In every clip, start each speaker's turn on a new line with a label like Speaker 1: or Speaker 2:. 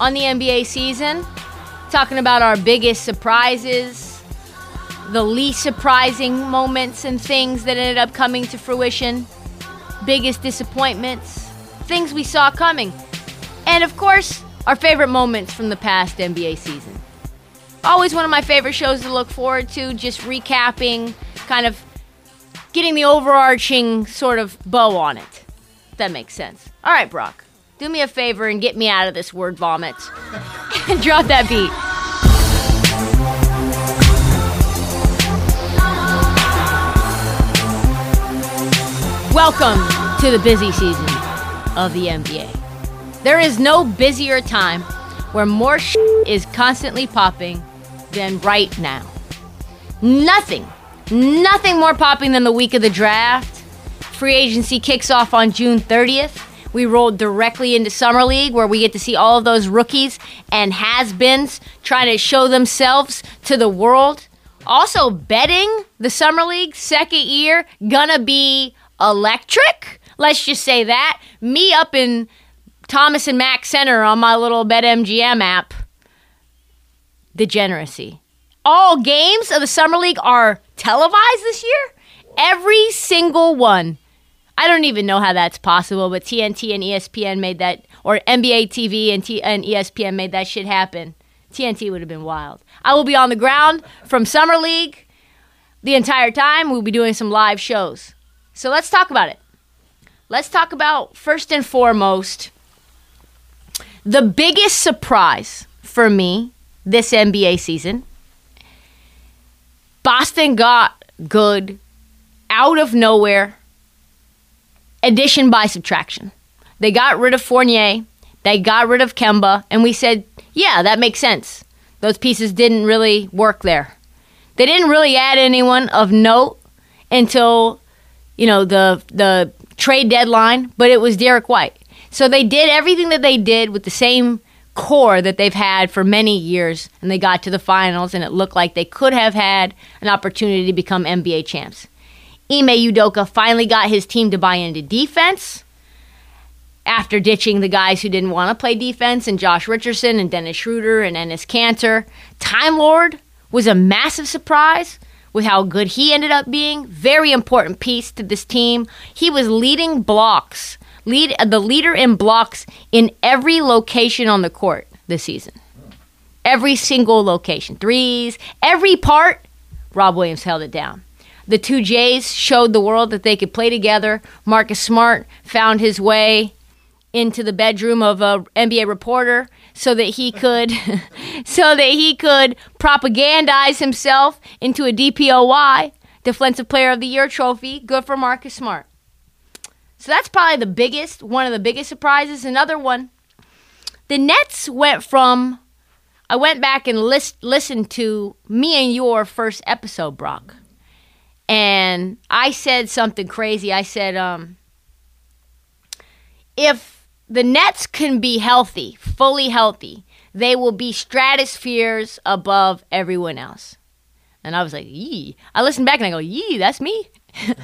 Speaker 1: on the NBA season. Talking about our biggest surprises, the least surprising moments and things that ended up coming to fruition, biggest disappointments, things we saw coming, and of course, our favorite moments from the past NBA season. Always one of my favorite shows to look forward to, just recapping, kind of getting the overarching sort of bow on it. If that makes sense. All right, Brock, do me a favor and get me out of this word vomit. and drop that beat. Welcome to the busy season of the NBA. There is no busier time where more shit is constantly popping than right now. Nothing, nothing more popping than the week of the draft. Free agency kicks off on June 30th. We rolled directly into Summer League where we get to see all of those rookies and has beens trying to show themselves to the world. Also, betting the Summer League second year gonna be electric. Let's just say that. Me up in Thomas and Mack Center on my little BetMGM app. Degeneracy. All games of the Summer League are televised this year. Every single one. I don't even know how that's possible, but TNT and ESPN made that, or NBA TV and, T- and ESPN made that shit happen. TNT would have been wild. I will be on the ground from Summer League the entire time. We'll be doing some live shows. So let's talk about it. Let's talk about, first and foremost, the biggest surprise for me this NBA season. Boston got good out of nowhere, addition by subtraction. They got rid of Fournier, they got rid of Kemba, and we said, yeah, that makes sense. Those pieces didn't really work there. They didn't really add anyone of note until, you know, the the trade deadline, but it was Derrick White. So they did everything that they did with the same core that they've had for many years, and they got to the finals, and it looked like they could have had an opportunity to become NBA champs. Ime Udoka finally got his team to buy into defense after ditching the guys who didn't want to play defense and Josh Richardson and Dennis Schroeder and Enes Kanter. Time Lord was a massive surprise with how good he ended up being. Very important piece to this team. He was leading blocks, lead uh, the leader in blocks in every location on the court this season. Every single location, threes, every part. Rob Williams held it down. The two Jays showed the world that they could play together. Marcus Smart found his way into the bedroom of a NBA reporter so that he could so that he could propagandize himself into a DPOY, Defensive Player of the Year trophy. Good for Marcus Smart. So that's probably the biggest, one of the biggest surprises. Another one, the Nets went from. I went back and list, listened to me and your first episode, Brock, and I said something crazy. I said, um, if the Nets can be healthy, fully healthy, they will be stratospheres above everyone else. And I was like, yee. I listened back and I go, yee, that's me.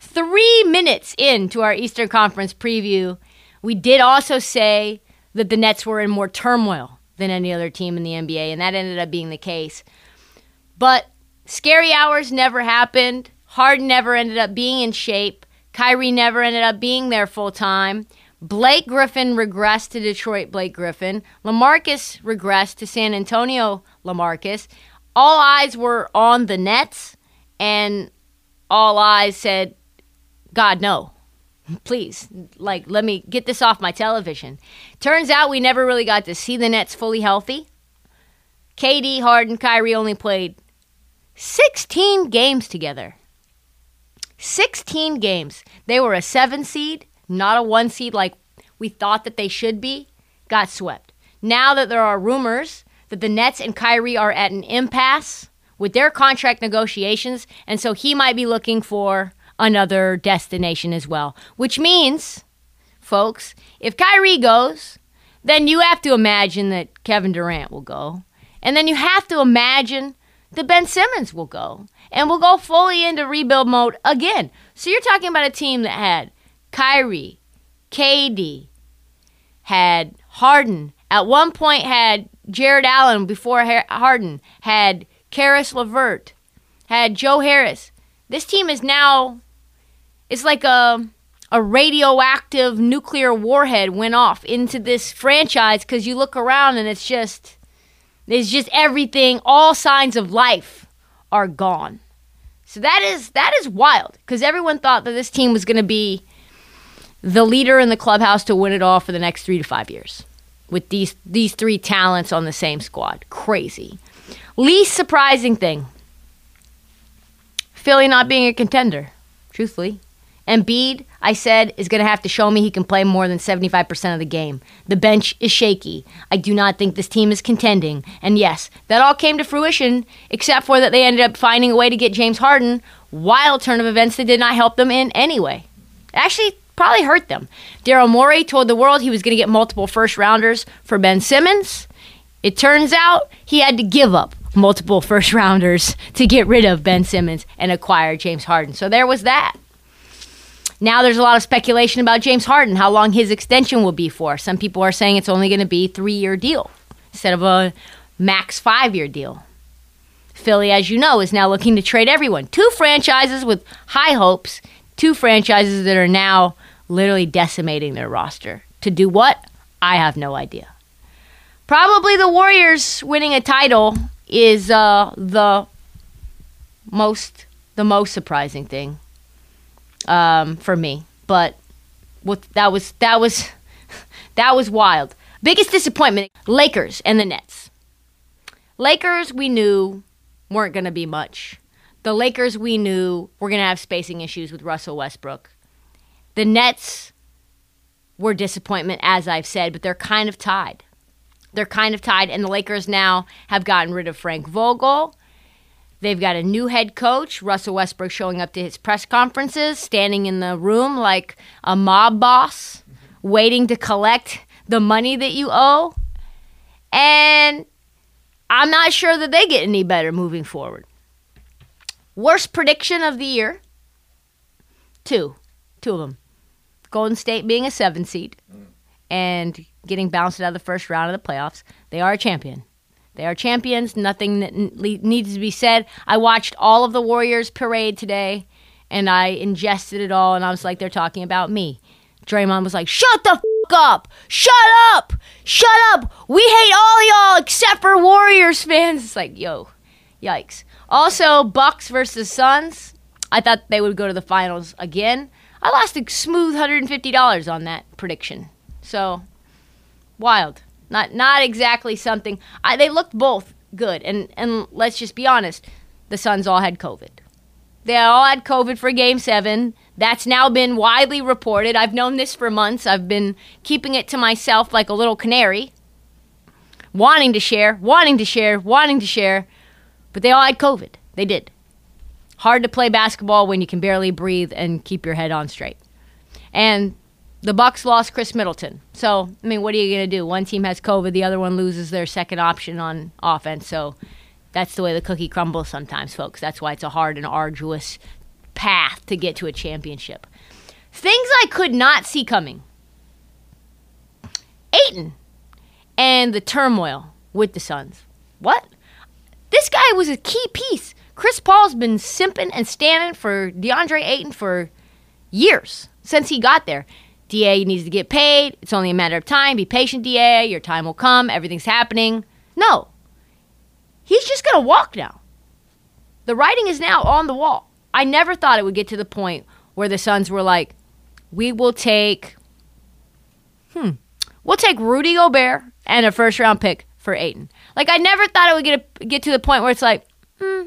Speaker 1: Three minutes into our Eastern Conference preview, we did also say that the Nets were in more turmoil than any other team in the NBA, and that ended up being the case. But scary hours never happened. Harden never ended up being in shape. Kyrie never ended up being there full time. Blake Griffin regressed to Detroit Blake Griffin. LaMarcus regressed to San Antonio LaMarcus. All eyes were on the Nets, and all eyes said, God, no. Please, like, let me get this off my television. Turns out we never really got to see the Nets fully healthy. KD, Harden, Kyrie only played 16 games together. 16 games. They were a seven seed, not a one seed like we thought that they should be, got swept. Now that there are rumors that the Nets and Kyrie are at an impasse with their contract negotiations, and so he might be looking for another destination as well. Which means, folks, if Kyrie goes, then you have to imagine that Kevin Durant will go. And then you have to imagine that Ben Simmons will go. And we'll go fully into rebuild mode again. So you're talking about a team that had Kyrie, KD, had Harden, at one point had Jarrett Allen before Harden, had Caris LeVert, had Joe Harris. This team is now it's like a a radioactive nuclear warhead went off into this franchise because you look around and it's just it's just everything all signs of life are gone. So that is that is wild because everyone thought that this team was going to be the leader in the clubhouse to win it all for the next three to five years with these these three talents on the same squad. Crazy. Least surprising thing philly not being a contender truthfully Embiid, I said, is going to have to show me he can play more than 75% of the game. The bench is shaky. I do not think this team is contending. And yes, that all came to fruition, except for that they ended up finding a way to get James Harden. Wild turn of events that did not help them in anyway. Actually, probably hurt them. Daryl Morey told the world he was going to get multiple first rounders for Ben Simmons. It turns out he had to give up multiple first rounders to get rid of Ben Simmons and acquire James Harden. So there was that. Now there's a lot of speculation about James Harden, how long his extension will be for. Some people are saying it's only going to be three year deal instead of a max five year deal. Philly, as you know, is now looking to trade everyone. Two franchises with high hopes, two franchises that are now literally decimating their roster. To do what? I have no idea. Probably the Warriors winning a title is uh, the most the most surprising thing um, for me. But what that was that was that was wild. Biggest disappointment: Lakers and the Nets. Lakers we knew weren't going to be much. The Lakers we knew were going to have spacing issues with Russell Westbrook. The Nets were disappointment, as I've said, but they're kind of tied. They're kind of tied, and the Lakers now have gotten rid of Frank Vogel. They've got a new head coach, Russell Westbrook, showing up to his press conferences, standing in the room like a mob boss, waiting to collect the money that you owe. And I'm not sure that they get any better moving forward. Worst prediction of the year? Two. Two of them. Golden State being a seven seed and getting bounced out of the first round of the playoffs. They are a champion. They are champions. Nothing needs to be said. I watched all of the Warriors parade today, and I ingested it all, and I was like, they're talking about me. Draymond was like, shut the f- up! Shut up! Shut up! We hate all y'all except for Warriors fans. It's like, yo, yikes. Also, Bucks versus Suns. I thought they would go to the finals again. I lost a smooth $150 on that prediction. So, wild. Not not exactly something. I, they looked both good, and and let's just be honest, the Suns all had COVID. They all had COVID for Game Seven. That's now been widely reported. I've known this for months. I've been keeping it to myself like a little canary, wanting to share, wanting to share, wanting to share, but they all had COVID. They did. Hard to play basketball when you can barely breathe and keep your head on straight. And the Bucks lost Khris Middleton. So, I mean, what are you going to do? One team has COVID, the other one loses their second option on offense. So, that's the way the cookie crumbles sometimes, folks. That's why it's a hard and arduous path to get to a championship. Things I could not see coming. Ayton and the turmoil with the Suns. What? This guy was a key piece. Chris Paul's been simping and standing for DeAndre Ayton for years since he got there. DA needs to get paid. It's only a matter of time. Be patient, DA. Your time will come. Everything's happening. No. He's just going to walk now. The writing is now on the wall. I never thought it would get to the point where the Suns were like, we will take, hmm, we'll take Rudy Gobert and a first round pick for Ayton. Like, I never thought it would get, get to the point where it's like, hmm,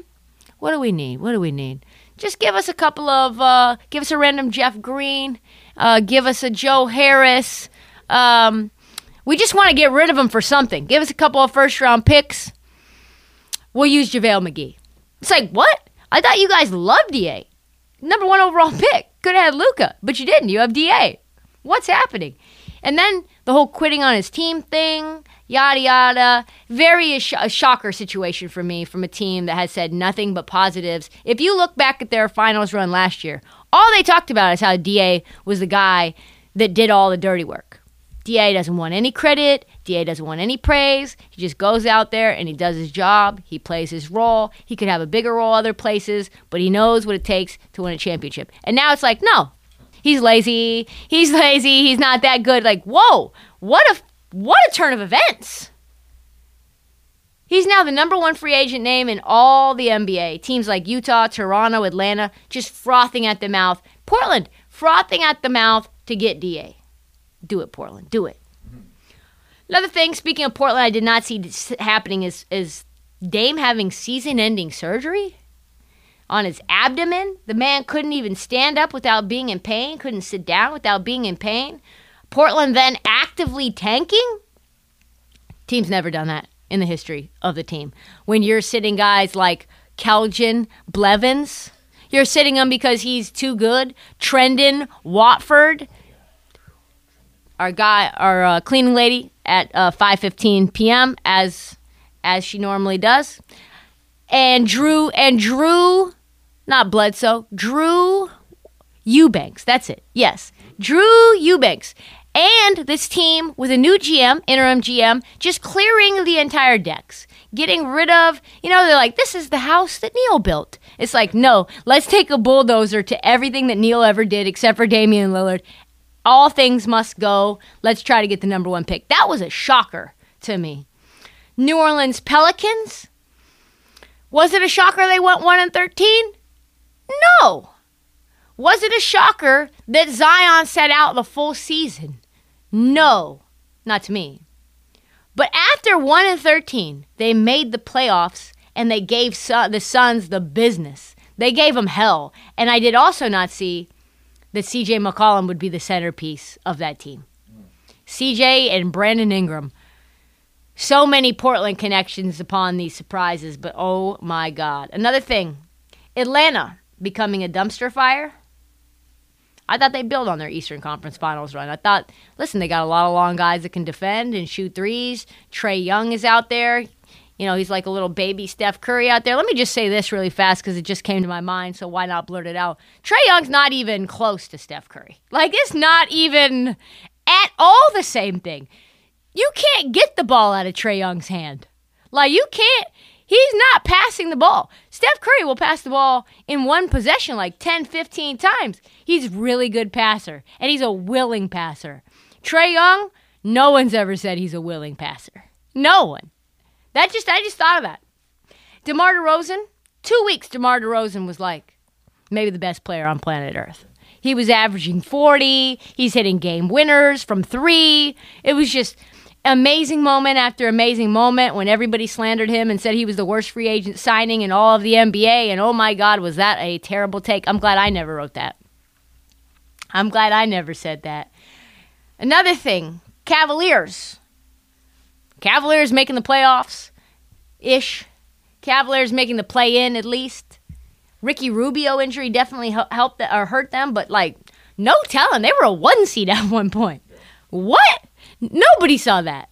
Speaker 1: what do we need? What do we need? Just give us a couple of, uh, give us a random Jeff Green, uh, give us a Joe Harris. Um, we just want to get rid of him for something. Give us a couple of first round picks. We'll use JaVale McGee. It's like, what? I thought you guys loved DA. Number one overall pick. Could have had Luka, but you didn't. You have DA. What's happening? And then the whole quitting on his team thing, yada yada. Very sh- a, shocker situation for me from a team that has said nothing but positives. If you look back at their finals run last year, all they talked about is how DA was the guy that did all the dirty work. DA doesn't want any credit. DA doesn't want any praise. He just goes out there and he does his job. He plays his role. He could have a bigger role other places, but he knows what it takes to win a championship. And now it's like, no, he's lazy. He's lazy. He's not that good. Like, whoa, what a what a turn of events. He's now the number one free agent name in all the NBA. Teams like Utah, Toronto, Atlanta just frothing at the mouth. Portland frothing at the mouth to get DA. Do it, Portland. Do it. Mm-hmm. Another thing, speaking of Portland, I did not see happening is is Dame having season-ending surgery on his abdomen. The man couldn't even stand up without being in pain. Couldn't sit down without being in pain. Portland then actively tanking. Team's never done that in the history of the team. When you're sitting guys like Keljin Blevins, you're sitting him because he's too good. Trendon Watford, our guy, our uh, cleaning lady at uh, 5:15 p.m. as as she normally does, and Drew and Drew, not Bledsoe, Drew Eubanks. That's it. Yes, Drew Eubanks. And this team with a new GM, interim GM, just clearing the entire decks, getting rid of, you know, they're like, this is the house that Neil built. It's like, no, let's take a bulldozer to everything that Neil ever did except for Damian Lillard all things must go. Let's try to get the number one pick. That was a shocker to me. New Orleans Pelicans. Was it a shocker they went 1 and 13? No. Was it a shocker that Zion set out the full season? No. Not to me. But after 1 and 13, they made the playoffs and they gave the Suns the business. They gave them hell. And I did also not see that CJ McCollum would be the centerpiece of that team. CJ and Brandon Ingram. So many Portland connections upon these surprises, but oh my God. Another thing Atlanta becoming a dumpster fire. I thought they built on their Eastern Conference Finals run. I thought, listen, they got a lot of long guys that can defend and shoot threes. Trae Young is out there. You know, he's like a little baby Steph Curry out there. Let me just say this really fast because it just came to my mind, so why not blurt it out? Trae Young's not even close to Steph Curry. Like, it's not even at all the same thing. You can't get the ball out of Trae Young's hand. Like, you can't. He's not passing the ball. Steph Curry will pass the ball in one possession like 10, 15 times. He's really good passer, and he's a willing passer. Trae Young, no one's ever said he's a willing passer. No one. That just I just thought of that. DeMar DeRozan, two weeks DeMar DeRozan was like maybe the best player on planet Earth. He was averaging 40. He's hitting game winners from three. It was just amazing moment after amazing moment when everybody slandered him and said he was the worst free agent signing in all of the NBA. And oh my God, was that a terrible take? I'm glad I never wrote that. I'm glad I never said that. Another thing Cavaliers. Cavaliers making the playoffs ish. Cavaliers making the play in at least. Ricky Rubio injury definitely helped or hurt them, but like no telling, they were a one seed at one point. What? Nobody saw that.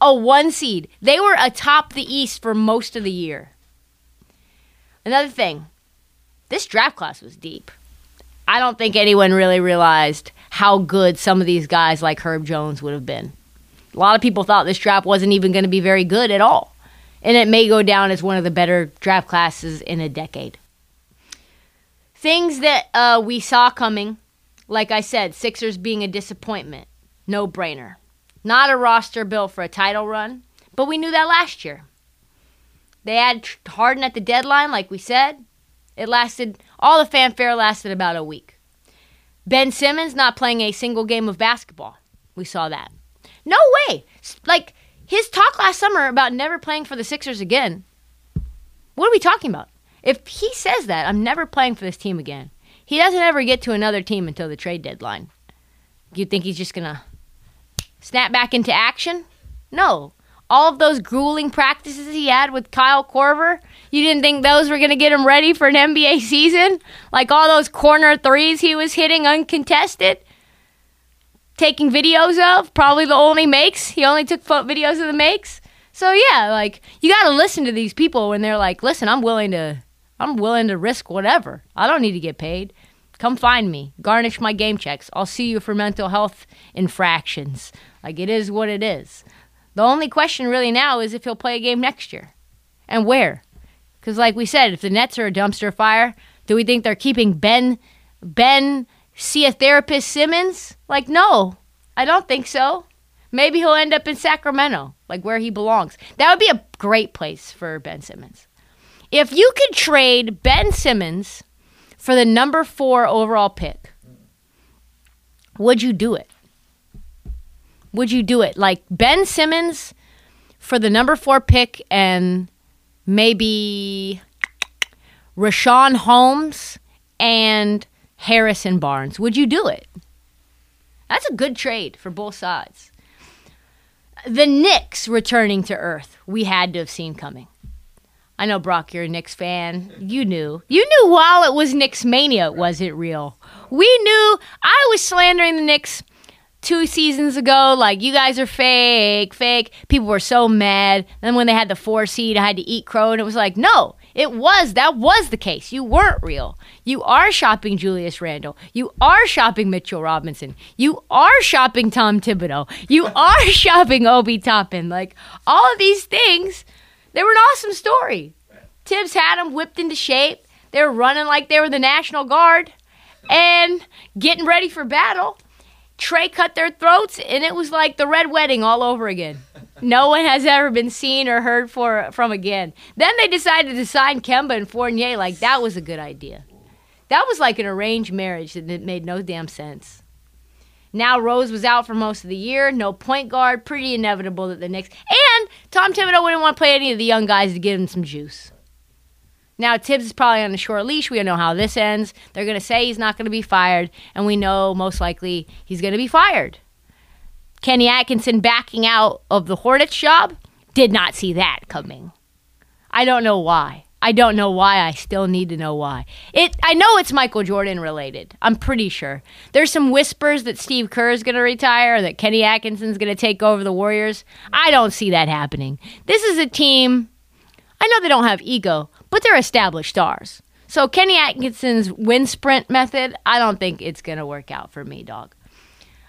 Speaker 1: A one seed. They were atop the East for most of the year. Another thing, this draft class was deep. I don't think anyone really realized how good some of these guys like Herb Jones would have been. A lot of people thought this draft wasn't even going to be very good at all. And it may go down as one of the better draft classes in a decade. Things that uh, we saw coming like I said, Sixers being a disappointment, no brainer. Not a roster built for a title run, but we knew that last year. They had Harden at the deadline, like we said. It lasted, all the fanfare lasted about a week. Ben Simmons not playing a single game of basketball. We saw that. No way. Like his talk last summer about never playing for the Sixers again. What are we talking about? If he says that, I'm never playing for this team again, he doesn't ever get to another team until the trade deadline. You think he's just going to snap back into action? No. All of those grueling practices he had with Kyle Korver, you didn't think those were going to get him ready for an NBA season? Like all those corner threes he was hitting uncontested? Taking videos of, probably the only makes. He only took videos of the makes. So yeah, like you got to listen to these people when they're like, "Listen, I'm willing to I'm willing to risk whatever. I don't need to get paid. Come find me. Garnish my game checks. I'll see you for mental health infractions. Like it is what it is. The only question really now is if he'll play a game next year and where. Because, like we said, if the Nets are a dumpster fire, do we think they're keeping Ben, Ben, see a therapist Simmons? Like, no, I don't think so. Maybe he'll end up in Sacramento, like where he belongs. That would be a great place for Ben Simmons. If you could trade Ben Simmons for the number four overall pick, would you do it? would you do it? Like Ben Simmons for the number four pick and maybe Richaun Holmes and Harrison Barnes. Would you do it? That's a good trade for both sides. The Knicks returning to Earth, we had to have seen coming. I know, Brock, you're a Knicks fan. You knew. You knew while it was Knicks mania, was it real? We knew. I was slandering the Knicks two seasons ago, like you guys are fake, fake. People were so mad. Then when they had the four seed, I had to eat crow, and it was like, no, it was that was the case. You weren't real. You are shopping Julius Randle. You are shopping Mitchell Robinson. You are shopping Tom Thibodeau. You are shopping Obi Toppin. Like all of these things, they were an awesome story. Thibs had them whipped into shape. They were running like they were the National Guard and getting ready for battle. Trae cut their throats, and it was like the Red Wedding all over again. No one has ever been seen or heard for, from again. Then they decided to sign Kemba and Fournier. Like, that was a good idea. That was like an arranged marriage that made no damn sense. Now Rose was out for most of the year. No point guard. Pretty inevitable that the Knicks. And Tom Thibodeau wouldn't want to play any of the young guys to give him some juice. Now, Thibs is probably on a short leash. We don't know how this ends. They're going to say he's not going to be fired, and we know most likely he's going to be fired. Kenny Atkinson backing out of the Hornets job did not see that coming. I don't know why. I don't know why. I still need to know why. It. I know it's Michael Jordan related. I'm pretty sure. There's some whispers that Steve Kerr is going to retire, that Kenny Atkinson's going to take over the Warriors. I don't see that happening. This is a team. I know they don't have ego, but they're established stars. So Kenny Atkinson's wind sprint method, I don't think it's going to work out for me, dog.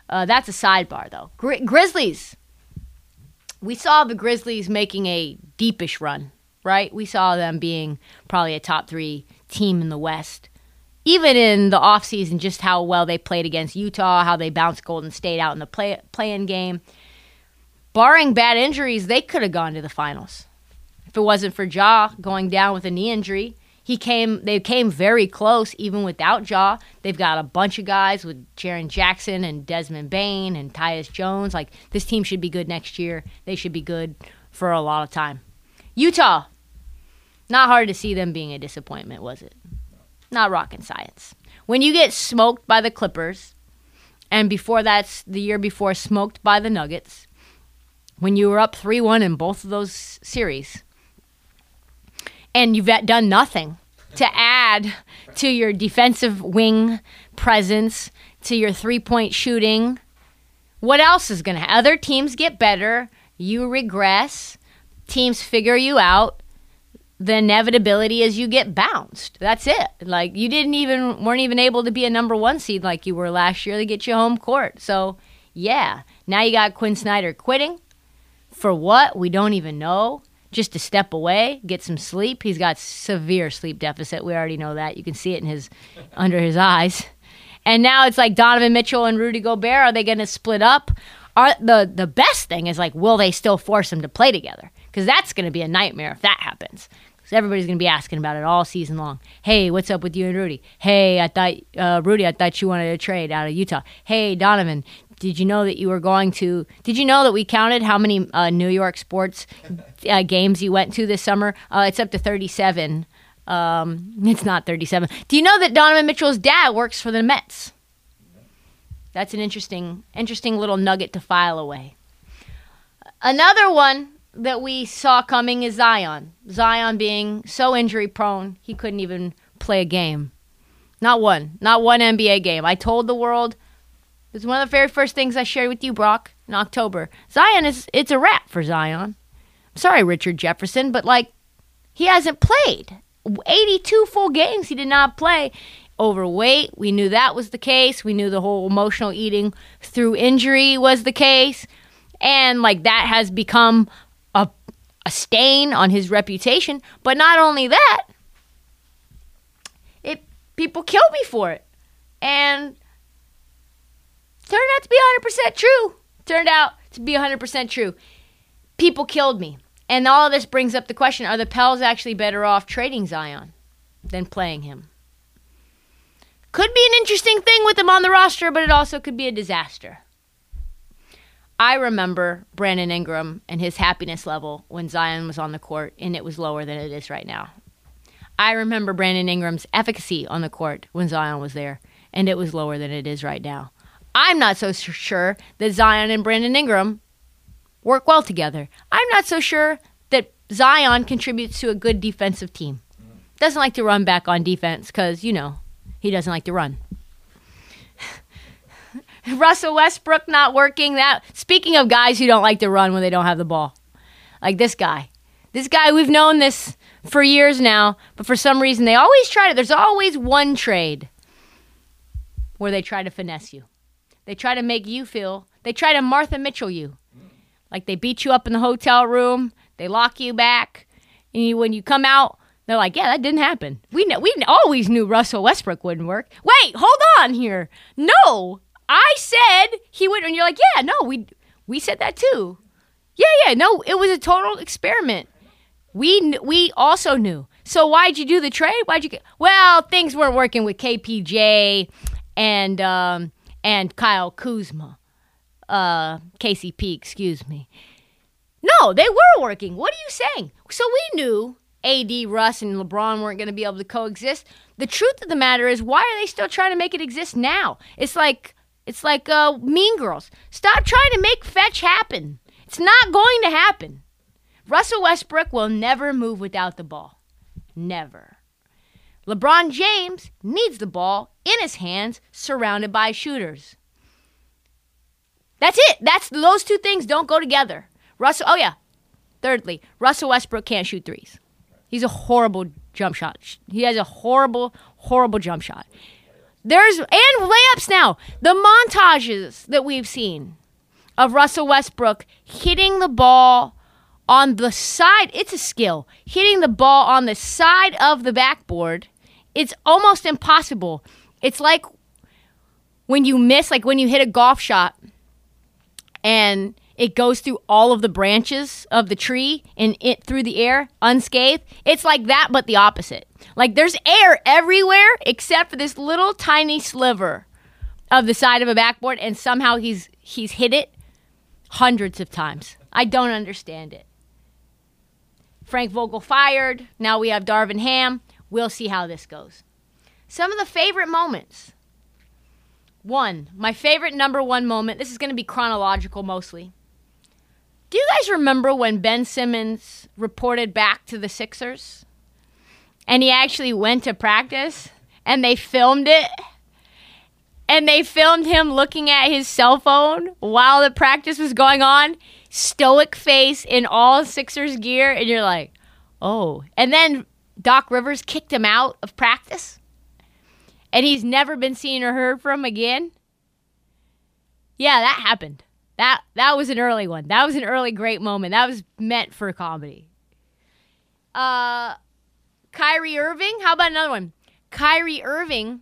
Speaker 1: Uh, that's a sidebar, though. Gri- Grizzlies. We saw the Grizzlies making a deepish run, right? We saw them being probably a top three team in the West. Even in the offseason, just how well they played against Utah, how they bounced Golden State out in the play, play-in game. Barring bad injuries, they could have gone to the finals. If it wasn't for Ja going down with a knee injury, he came. They came very close even without Ja. They've got a bunch of guys with Jaren Jackson and Desmond Bane and Tyus Jones. Like this team should be good next year. They should be good for a lot of time. Utah, not hard to see them being a disappointment, was it? Not rocket science. When you get smoked by the Clippers, and before that's the year before smoked by the Nuggets, when you were up 3 1 in both of those series, and you've done nothing to add to your defensive wing presence, to your three point shooting. What else is going to? Other teams get better, you regress, teams figure you out. The inevitability is you get bounced. That's it. Like you didn't even weren't even able to be a number one seed like you were last year to get you home court. So yeah, now you got Quinn Snyder quitting. For what? We don't even know just to step away, get some sleep. He's got severe sleep deficit. We already know that. You can see it in his under his eyes. And now it's like Donovan Mitchell and Rudy Gobert. Are they going to split up? Are the the best thing is like, will they still force them to play together? Because that's going to be a nightmare if that happens. Because everybody's going to be asking about it all season long. Hey, what's up with you and Rudy? Hey, I thought uh, Rudy, I thought you wanted to trade out of Utah. Hey, Donovan, did you know that you were going to? Did you know that we counted how many uh, New York sports uh, games you went to this summer? Uh, it's up to thirty-seven. Um, it's not 37. Do you know that Donovan Mitchell's dad works for the Mets? That's an interesting, interesting little nugget to file away. Another one that we saw coming is Zion. Zion being so injury prone, he couldn't even play a game. Not one, not one NBA game. I told the world. It was one of the very first things I shared with you, Brock, in October. Zion is, it's a wrap for Zion. I'm sorry, Richard Jefferson, but like, he hasn't played. 82 full games he did not play. Overweight, we knew that was the case. We knew the whole emotional eating through injury was the case. And like that has become a, a stain on his reputation. But not only that, it people killed me for it. And turned out to be 100% true. Turned out to be 100% true. People killed me. And all this brings up the question are the Pels actually better off trading Zion than playing him? Could be an interesting thing with him on the roster, but it also could be a disaster. I remember Brandon Ingram and his happiness level when Zion was on the court, and it was lower than it is right now. I remember Brandon Ingram's efficacy on the court when Zion was there, and it was lower than it is right now. I'm not so sure that Zion and Brandon Ingram work well together. I'm not so sure that Zion contributes to a good defensive team. Doesn't like to run back on defense because, you know, he doesn't like to run. Russell Westbrook not working that. Speaking of guys who don't like to run when they don't have the ball, like this guy. This guy, we've known this for years now, but for some reason they always try to. There's always one trade where they try to finesse you. They try to make you feel. They try to Martha Mitchell you. Like they beat you up in the hotel room, they lock you back, and you, when you come out, they're like, "Yeah, that didn't happen. We know, we always knew Russell Westbrook wouldn't work." Wait, hold on here. No, I said he would, and you're like, "Yeah, no, we we said that too." Yeah, yeah, no, it was a total experiment. We we also knew. So why'd you do the trade? Why'd you get? Well, things weren't working with KPJ and um, and Kyle Kuzma uh, KCP, excuse me. No, they were working. What are you saying? So we knew AD, Russ, and LeBron weren't going to be able to coexist. The truth of the matter is, why are they still trying to make it exist now? It's like it's like uh, Mean Girls. Stop trying to make fetch happen. It's not going to happen. Russell Westbrook will never move without the ball. Never. LeBron James needs the ball in his hands, surrounded by shooters. That's it. That's those two things don't go together. Russell. Oh yeah. Thirdly, Russell Westbrook can't shoot threes. He's a horrible jump shot. He has a horrible, horrible jump shot. There's and layups now. The montages that we've seen of Russell Westbrook hitting the ball on the side. It's a skill. Hitting the ball on the side of the backboard. It's almost impossible. It's like when you miss, like when you hit a golf shot and it goes through all of the branches of the tree and it through the air unscathed. It's like that, but the opposite. Like there's air everywhere except for this little tiny sliver of the side of a backboard, and somehow he's he's hit it hundreds of times. I don't understand it. Frank Vogel fired. Now we have Darvin Ham. We'll see how this goes. Some of the favorite moments one, my favorite number one moment. This is going to be chronological mostly. Do you guys remember when Ben Simmons reported back to the Sixers? And he actually went to practice and they filmed it? And they filmed him looking at his cell phone while the practice was going on, stoic face in all Sixers gear. And you're like, oh. And then Doc Rivers kicked him out of practice and he's never been seen or heard from again. Yeah, that happened. That that was an early one. That was an early great moment. That was meant for comedy. Uh Kyrie Irving, how about another one? Kyrie Irving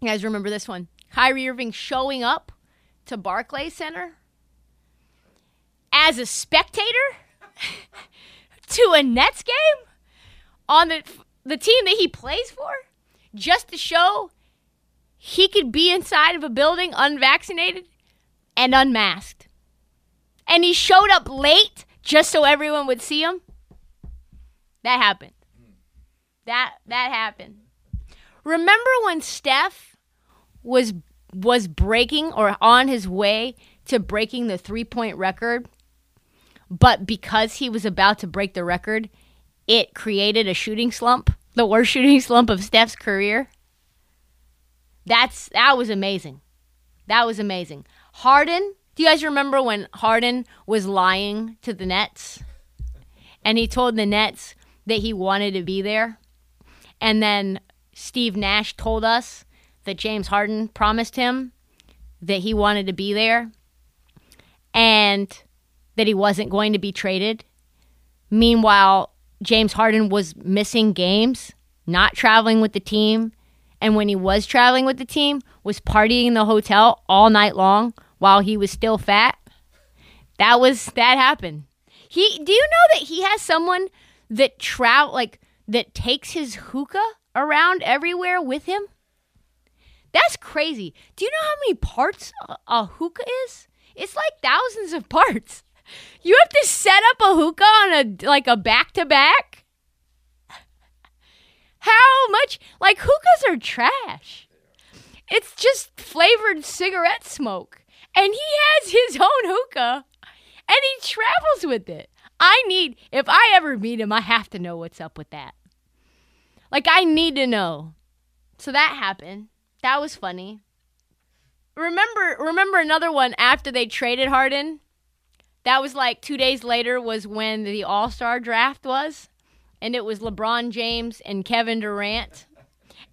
Speaker 1: You guys remember this one? Kyrie Irving showing up to Barclays Center as a spectator to a Nets game on the the team that he plays for just to show he could be inside of a building unvaccinated and unmasked. And he showed up late just so everyone would see him. That happened. That that happened. Remember when Steph was was breaking or on his way to breaking the three-point record, but because he was about to break the record, it created a shooting slump, the worst shooting slump of Steph's career. That's that was amazing. That was amazing. Harden, do you guys remember when Harden was lying to the Nets? And he told the Nets that he wanted to be there. And then Steve Nash told us that James Harden promised him that he wanted to be there and that he wasn't going to be traded. Meanwhile, James Harden was missing games, not traveling with the team, and when he was traveling with the team, was partying in the hotel all night long while he was still fat. That was that happened. He do you know that he has someone that trout like that takes his hookah around everywhere with him? That's crazy. Do you know how many parts a, a hookah is? It's like thousands of parts. You have to set up a hookah on a like a back to back. How much? Like hookahs are trash. It's just flavored cigarette smoke. And he has his own hookah and he travels with it. I need if I ever meet him, I have to know what's up with that. Like I need to know. So that happened. That was funny. Remember remember another one after they traded Harden? That was like 2 days later was when the All-Star draft was and it was LeBron James and Kevin Durant.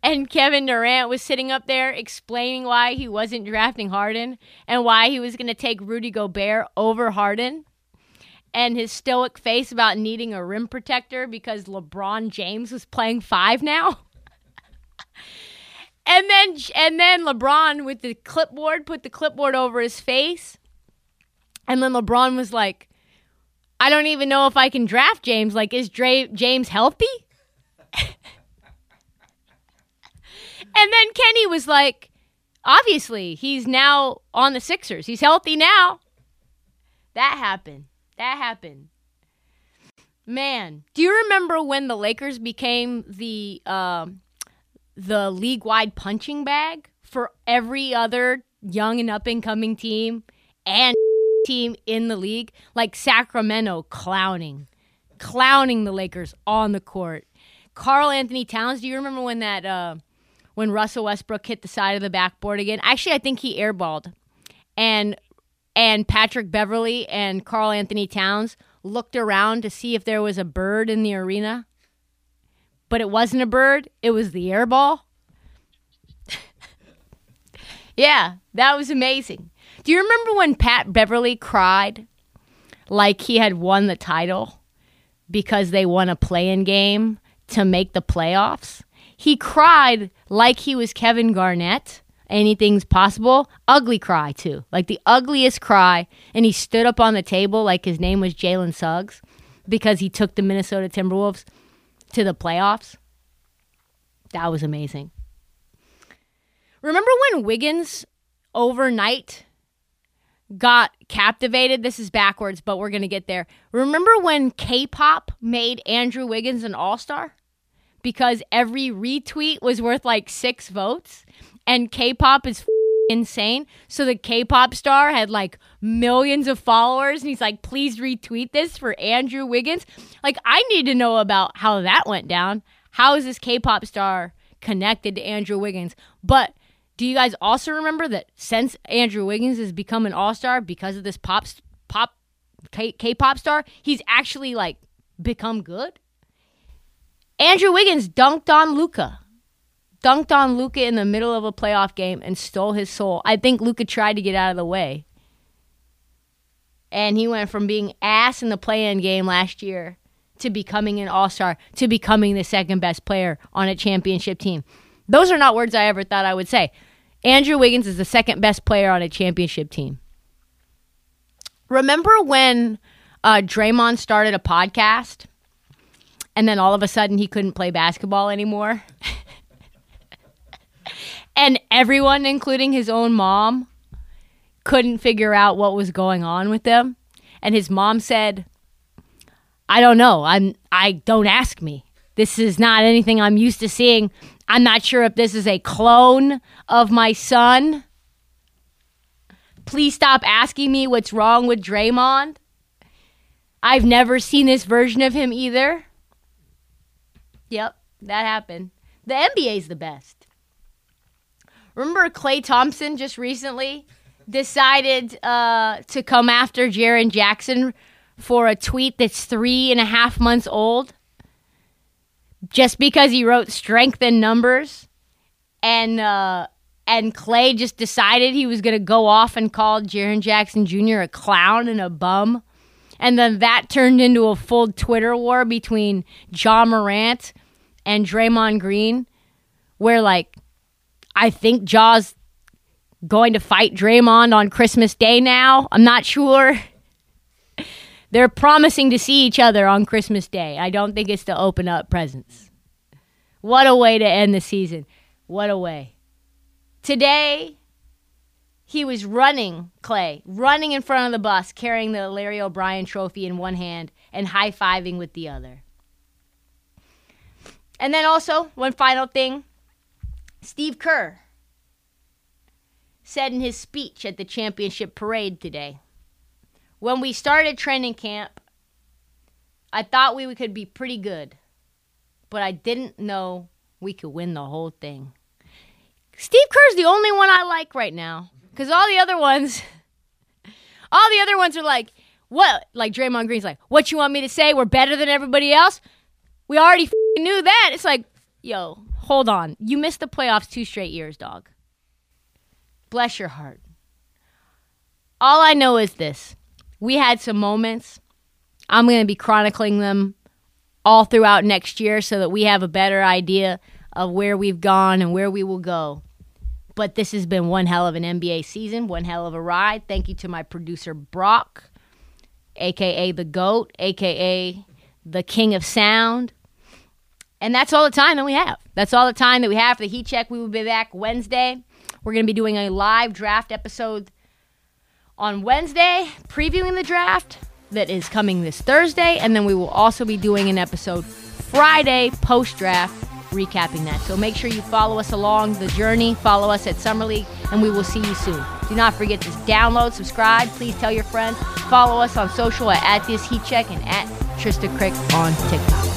Speaker 1: And Kevin Durant was sitting up there explaining why he wasn't drafting Harden and why he was going to take Rudy Gobert over Harden. And his stoic face about needing a rim protector because LeBron James was playing five now. and then and then LeBron with the clipboard put the clipboard over his face. And then LeBron was like, I don't even know if I can draft James. Like, is Dre- James healthy? And then Kenny was like, obviously, he's now on the Sixers. He's healthy now. That happened. That happened. Man, do you remember when the Lakers became the um, the league wide punching bag for every other young and up and coming team and team in the league? Like Sacramento clowning, clowning the Lakers on the court. Karl-Anthony Towns, do you remember when that uh, when Russell Westbrook hit the side of the backboard again. Actually, I think he airballed. And and Patrick Beverley and Karl-Anthony Towns looked around to see if there was a bird in the arena. But it wasn't a bird, it was the airball. yeah, that was amazing. Do you remember when Pat Beverley cried like he had won the title because they won a play in game to make the playoffs? He cried like he was Kevin Garnett. Anything's possible. Ugly cry, too. Like the ugliest cry. And he stood up on the table like his name was Jalen Suggs because he took the Minnesota Timberwolves to the playoffs. That was amazing. Remember when Wiggins overnight got captivated? This is backwards, but we're going to get there. Remember when K pop made Andrew Wiggins an all star? Because every retweet was worth like six votes, and K-pop is insane. So the K-pop star had like millions of followers, and he's like, "Please retweet this for Andrew Wiggins." Like, I need to know about how that went down. How is this K-pop star connected to Andrew Wiggins? But do you guys also remember that since Andrew Wiggins has become an all-star because of this pop pop K- K-pop star, he's actually like become good? Andrew Wiggins dunked on Luka. Dunked on Luka in the middle of a playoff game and stole his soul. I think Luka tried to get out of the way. And he went from being ass in the play in game last year to becoming an all star, to becoming the second best player on a championship team. Those are not words I ever thought I would say. Andrew Wiggins is the second best player on a championship team. Remember when uh, Draymond started a podcast and then all of a sudden he couldn't play basketball anymore? and everyone, including his own mom, couldn't figure out what was going on with them. And his mom said, I don't know. I'm I don't ask me. This is not anything I'm used to seeing. I'm not sure if this is a clone of my son. Please stop asking me what's wrong with Draymond. I've never seen this version of him either. Yep, that happened. The NBA's the best. Remember Klay Thompson just recently decided uh, to come after Jaren Jackson for a tweet that's three and a half months old just because he wrote strength in numbers and uh, and Klay just decided he was going to go off and call Jaren Jackson Jr. a clown and a bum. And then that turned into a full Twitter war between Ja Morant and Draymond Green, where like I think Ja's going to fight Draymond on Christmas Day now. I'm not sure. They're promising to see each other on Christmas Day. I don't think it's to open up presents. What a way to end the season. What a way. Today, he was running, Klay, running in front of the bus, carrying the Larry O'Brien trophy in one hand and high fiving with the other. And then also, one final thing Steve Kerr said in his speech at the championship parade today when we started training camp, I thought we could be pretty good, but I didn't know we could win the whole thing. Steve Kerr's the only one I like right now because all the other ones, all the other ones are like, what? Like Draymond Green's like, what you want me to say? We're better than everybody else. We already knew that. It's like, yo, hold on. You missed the playoffs two straight years, dog. Bless your heart. All I know is this we had some moments. I'm going to be chronicling them all throughout next year so that we have a better idea of where we've gone and where we will go. But this has been one hell of an NBA season, one hell of a ride. Thank you to my producer, Brock, aka the GOAT, aka the King of Sound. And that's all the time that we have. That's all the time that we have for the Heat Check. We will be back Wednesday. We're going to be doing a live draft episode on Wednesday, previewing the draft that is coming this Thursday, and then we will also be doing an episode Friday post draft recapping that. So make sure you follow us along the journey, follow us at Summer League, and we will see you soon. Do not forget to download, subscribe, please tell your friends, follow us on social at, at this heat check and at Trysta Krick on TikTok.